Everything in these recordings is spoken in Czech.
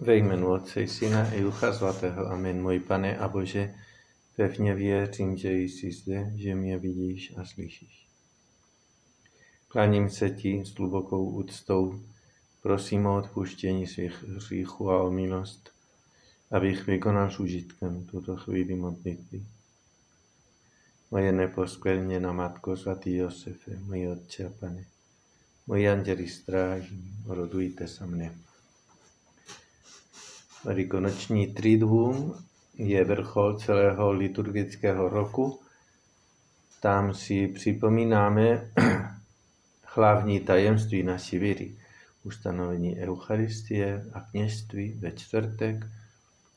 Ve jménu Otce, Syna i Ducha Svatého. Amen. Můj pane a Bože, pevně věřím, že jsi zde, že mě vidíš a slyšíš. Kláním se ti s hlubokou úctou, prosím o odpuštění svých hříchů a o milost, abych vykonal s užitkem tuto chvíli modlitby. Moje neposkvrněná Matko svatý Josefe, můj Otče a Pane, moji anděli strážní, rodujte se mne. Velikonoční triduum je vrchol celého liturgického roku. Tam si připomínáme hlavní tajemství naší víry. Ustanovení Eucharistie a kněžství ve čtvrtek,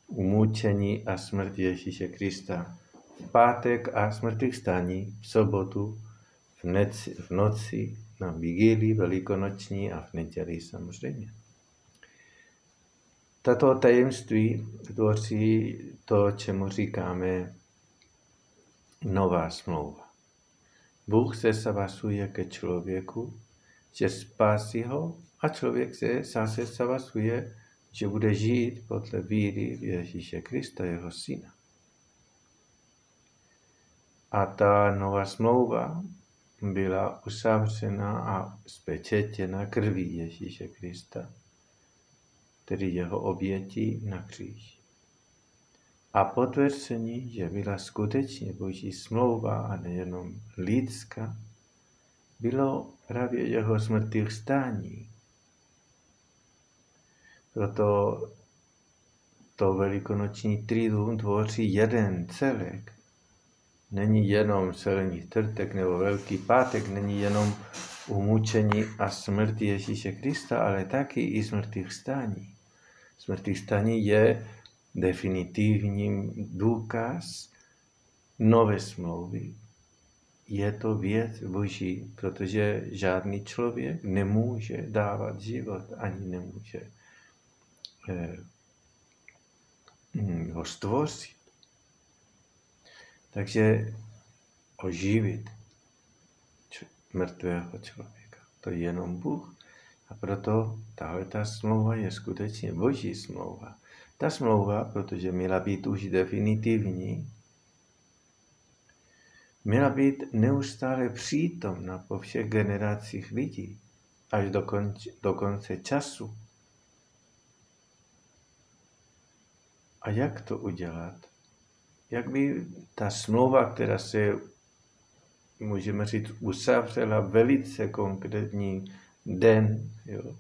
umúčení a smrt Ježíše Krista. V pátek a smrtých stání, v sobotu, v, v noci, na vigílii velikonoční a v neděli samozřejmě. Tato tajemství tvoří to, čemu říkáme nová smlouva. Bůh se zavazuje ke člověku, že spásí ho a člověk se zase zavazuje, že bude žít podle víry v Ježíše Krista, jeho syna. A ta nová smlouva byla uzavřena a spečetěna krví Ježíše Krista tedy jeho oběti na kříž. A potvrzení, že byla skutečně Boží smlouva a nejenom lidská, bylo právě jeho smrtých stání. Proto to velikonoční triduum tvoří jeden celek. Není jenom celý trtek nebo velký pátek, není jenom umučení a smrt Ježíše Krista, ale taky i smrtých stání. Smrtých stání je definitivním důkaz nové smlouvy. Je to věc boží, protože žádný člověk nemůže dávat život, ani nemůže eh, hm, ho stvořit. Takže oživit mrtvého člověka. To je jenom Bůh. A proto tahle ta smlouva je skutečně boží smlouva. Ta smlouva, protože měla být už definitivní, měla být neustále přítomna po všech generacích lidí, až do, konč, do konce času. A jak to udělat? Jak by ta smlouva, která se, můžeme říct, uzavřela velice konkrétní den, jo,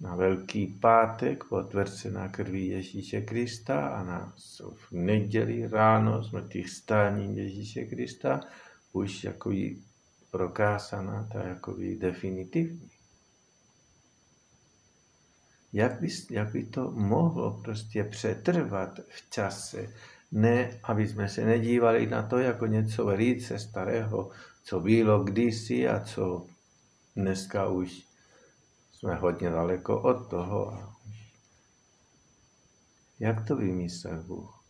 na Velký pátek potvrzená krví Ježíše Krista a na v neděli ráno smrtých stání Ježíše Krista už jako prokázaná, ta jako definitivní. Jak by, jak by to mohlo prostě přetrvat v čase, ne, aby jsme se nedívali na to jako něco velice starého, co bylo kdysi a co dneska už jsme hodně daleko od toho. Jak to vymyslel Bůh?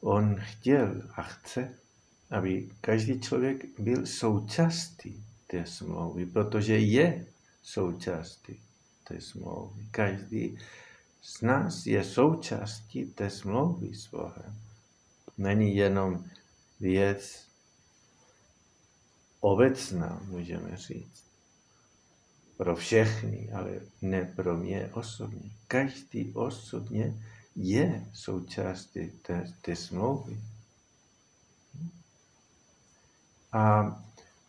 On chtěl a chce, aby každý člověk byl součástí té smlouvy, protože je součástí té smlouvy. Každý z nás je součástí té smlouvy s Bohem. Není jenom věc obecná, můžeme říct. Pro všechny, ale ne pro mě osobně. Každý osobně je součástí té, té smlouvy. A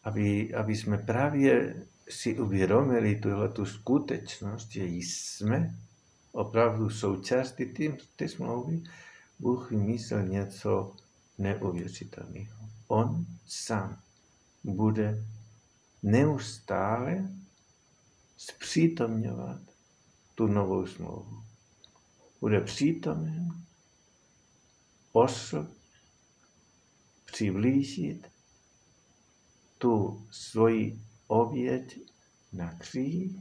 aby, aby jsme právě si uvědomili tuhle tu skutečnost, že jsme opravdu součástí té smlouvy, Bůh vymyslel něco neuvěřitelného. On sám bude neustále zpřítomňovat tu novou smlouvu. Bude přítomen osob přiblížit tu svoji oběť na kříž,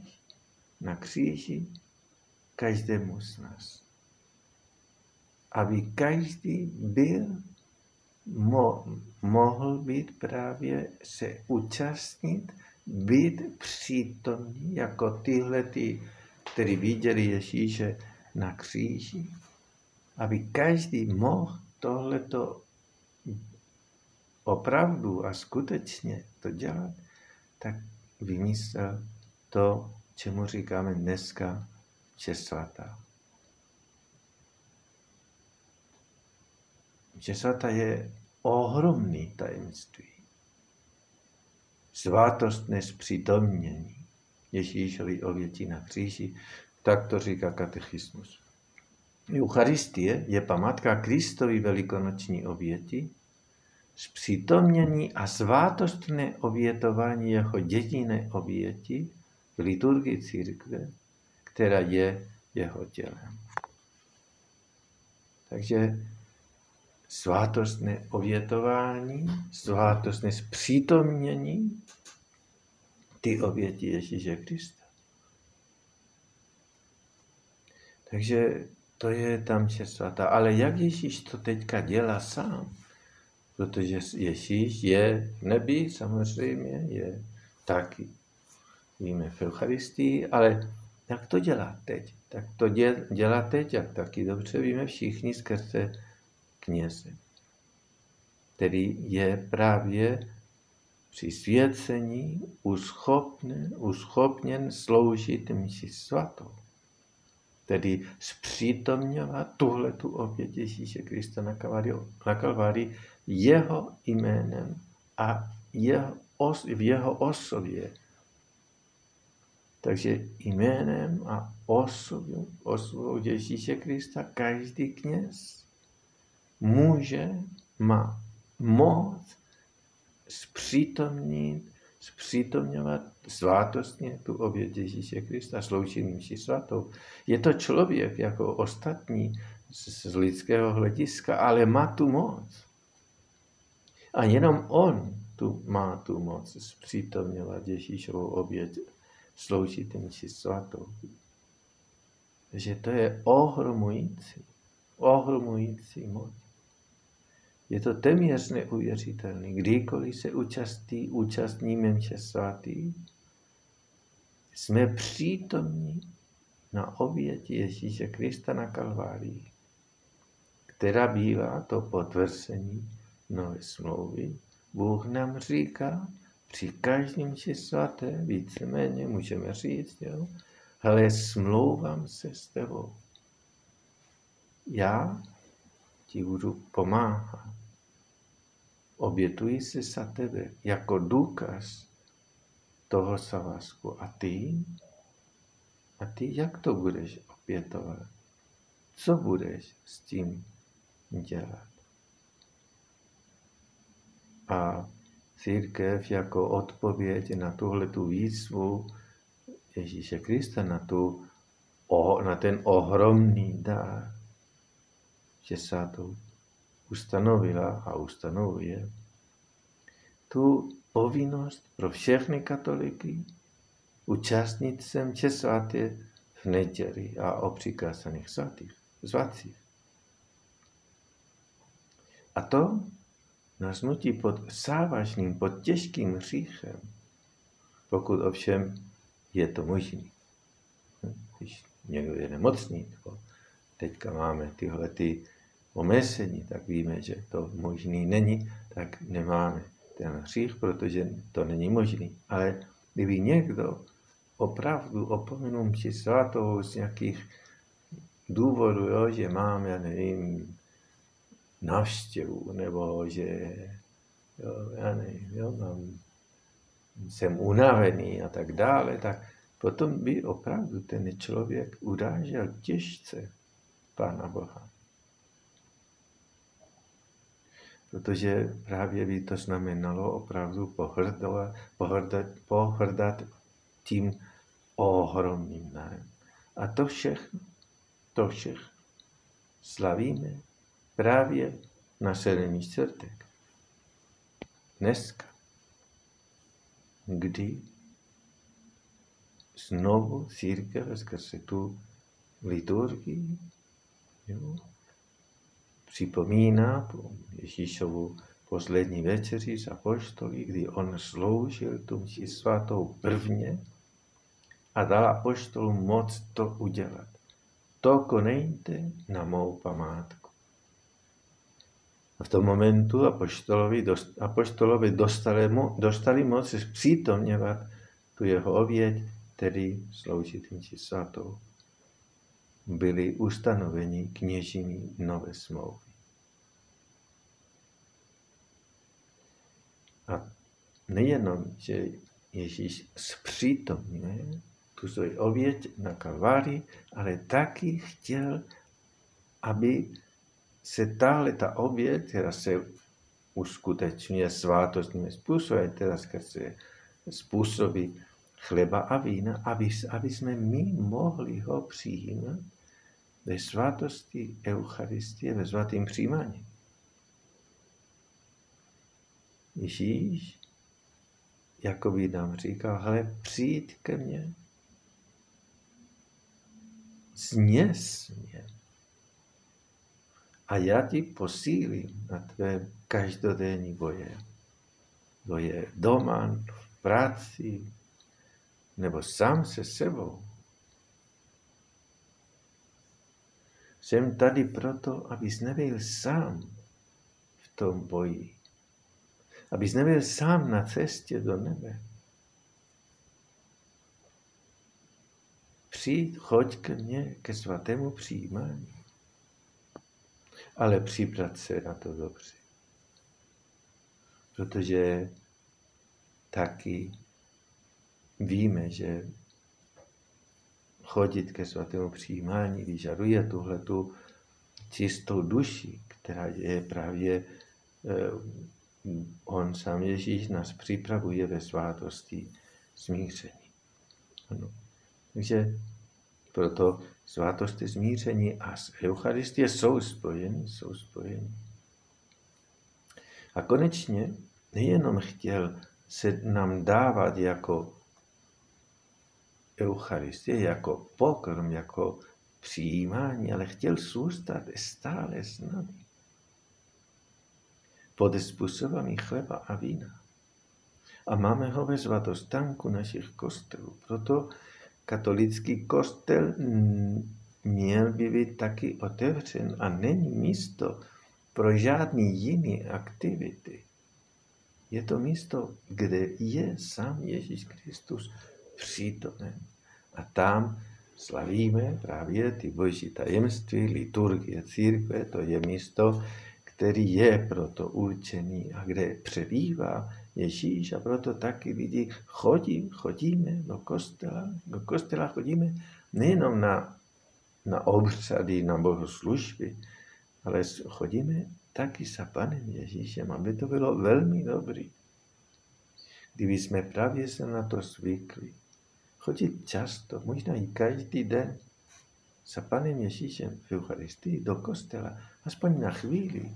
na kříži každému z nás. Aby každý byl mo, mohl být právě se účastnit, být přítomný jako tyhle ty kteří viděli Ježíše na kříži, aby každý mohl tohleto opravdu a skutečně to dělat, tak vymyslel to, čemu říkáme dneska Vše svatá. Vše svatá je ohromný tajemství. Svátostné zpřítomnění Ježíšovi oběti na kříži, tak to říká katechismus. Eucharistie je památka Kristovi velikonoční oběti, zpřítomnění a svátostné obětování jeho jediné oběti v liturgii církve, která je jeho tělem. Takže svátostné obětování, svátostné zpřítomnění ty oběti Ježíše Krista. Takže to je tam vše svatá. Ale jak Ježíš to teďka dělá sám? Protože Ježíš je v nebi, samozřejmě je taky. Víme v Eucharistii, ale jak to dělá teď? Tak to dělá teď, jak taky dobře víme všichni skrze kněze, který je právě při svěcení uschopněn, uschopněn sloužit mši svatou. Tedy zpřítomňovat tuhle tu oběť Ježíše Krista na Kalvárii, jeho jménem a jeho, v jeho osobě takže jménem a osobou, osobou Ježíše Krista každý kněz může, má moc zpřítomnit, zpřítomňovat svátostně tu oběť Ježíše Krista, sloučit mši svatou. Je to člověk jako ostatní z, z lidského hlediska, ale má tu moc. A jenom on tu má tu moc zpřítomňovat Ježíšovou oběť sloužit mši svatou. Že to je ohromující, ohromující moc. Je to téměř neuvěřitelné. Kdykoliv se účastí, účastníme mše svatý, jsme přítomní na oběti Ježíše Krista na Kalvárii, která bývá to potvrzení nové smlouvy. Bůh nám říká, při každém či svaté, víceméně můžeme říct, jo, ale smlouvám se s tebou. Já ti budu pomáhat. Obětuji se za tebe jako důkaz toho savasku. A ty? A ty jak to budeš obětovat? Co budeš s tím dělat? A církev jako odpověď na tuhle tu výzvu Ježíše Krista, na, tu, na ten ohromný dar, to ustanovila a ustanovuje tu povinnost pro všechny katoliky účastnit se mče svaté v neděli a o přikázaných svatých, svacích. A to nás nutí pod závažným, pod těžkým hříchem, pokud ovšem je to možný. Když někdo je nemocný, nebo teďka máme tyhle ty omezení, tak víme, že to možný není, tak nemáme ten hřích, protože to není možný. Ale kdyby někdo opravdu opomenul si svatou z nějakých důvodů, jo, že mám, já nevím, návštěvu, nebo že jo, já nevím, jo, mám, jsem unavený a tak dále, tak potom by opravdu ten člověk urážel těžce Pána Boha. Protože právě by to znamenalo opravdu pohrdovat, pohrdat, pohrdat tím ohromným darem. A to všechno, to všechno slavíme právě na sedmý čtvrtek. Dneska, kdy znovu církev skrze tu liturgii jo, připomíná Ježíšovu poslední večeři z apoštolí, kdy on sloužil tu mši svatou prvně a dala poštolům moc to udělat. To konejte na mou památku. A v tom momentu apoštolovi, dost, apoštolovi dostali, dostali moc zpřítomňovat tu jeho oběť, tedy sloužit jim svatou. Byli ustanoveni kněžiny nové smlouvy. A nejenom, že Ježíš zpřítomňuje tu svoji oběť na Kalvárii, ale taky chtěl, aby se tahle ta oběť, která se uskutečňuje svátostnými způsoby, teda skrze způsoby chleba a vína, aby, aby jsme my mohli ho přijímat ve svátosti Eucharistie, ve svatém přijímání. Ježíš jako by nám říkal, hele, přijď ke mně, zněs mě a já ti posílím na tvé každodenní boje. Boje doma, v práci, nebo sám se sebou. Jsem tady proto, abys nebyl sám v tom boji. Abys nebyl sám na cestě do nebe. Přijď, choď ke mně, ke svatému přijímání. Ale přibrat se na to dobře. Protože taky víme, že chodit ke svatému přijímání vyžaduje tuhle tu čistou duši, která je právě eh, on sám Ježíš nás připravuje ve svátosti smíření. Ano. Takže proto svátosti smíření a Eucharistie jsou spojeny, jsou spojeny. A konečně nejenom chtěl se nám dávat jako Eucharistie, jako pokrm, jako přijímání, ale chtěl zůstat stále s námi pod způsobami chleba a vína. A máme ho ve svatostánku našich kostelů. Proto katolický kostel měl by být taky otevřen a není místo pro žádný jiný aktivity. Je to místo, kde je sám Ježíš Kristus přítomen. A tam slavíme právě ty boží tajemství, liturgie církve, to je místo, který je proto určený a kde přebývá Ježíš a proto taky lidi chodí, chodíme do kostela, do kostela chodíme nejenom na, na obřady, na bohoslužby, ale chodíme taky za Panem Ježíšem, aby to bylo velmi dobrý. Kdyby jsme právě se na to zvykli, chodit často, možná i každý den, za Panem Ježíšem v Eucharistii do kostela, aspoň na chvíli,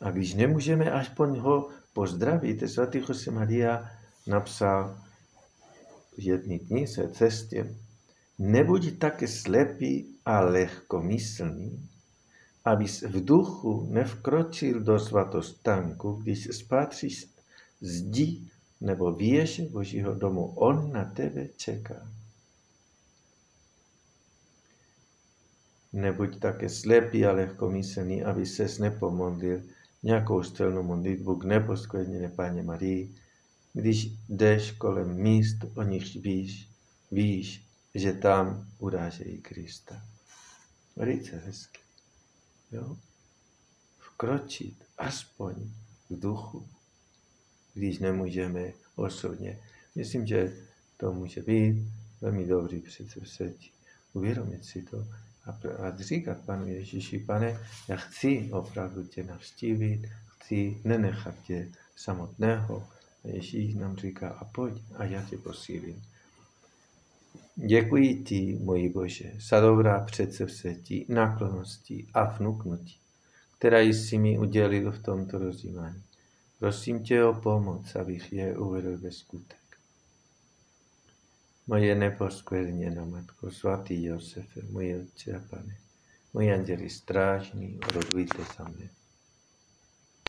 a když nemůžeme aspoň ho pozdravit, svatý Jose Maria napsal v jedné knize cestě, nebuď tak slepý a lehkomyslný, abys v duchu nevkročil do svatostánku, když spatříš zdi nebo věže Božího domu. On na tebe čeká. Nebuď také slepý a lehkomyslný, aby ses nepomodlil nějakou stylnou modlitbu k neposkvrněné Páně Marii, když jdeš kolem míst, o nich víš, víš, že tam urážejí Krista. Velice hezky. Jo? Vkročit aspoň v duchu, když nemůžeme osobně. Myslím, že to může být velmi dobrý předsevzetí. Uvědomit si to a říkat panu Ježíši, pane, já chci opravdu tě navštívit, chci nenechat tě samotného. A Ježíš nám říká, a pojď a já tě posílím. Děkuji ti, můj Bože, za dobrá předsevzetí, náklonosti a vnuknutí, která jsi mi udělil v tomto rozjímání. Prosím tě o pomoc, abych je uvedl ve skutek. Moje neposkvrněná Matko, svatý Josefe, můj Otče a Pane, můj anděli strážný, rodujte za mne.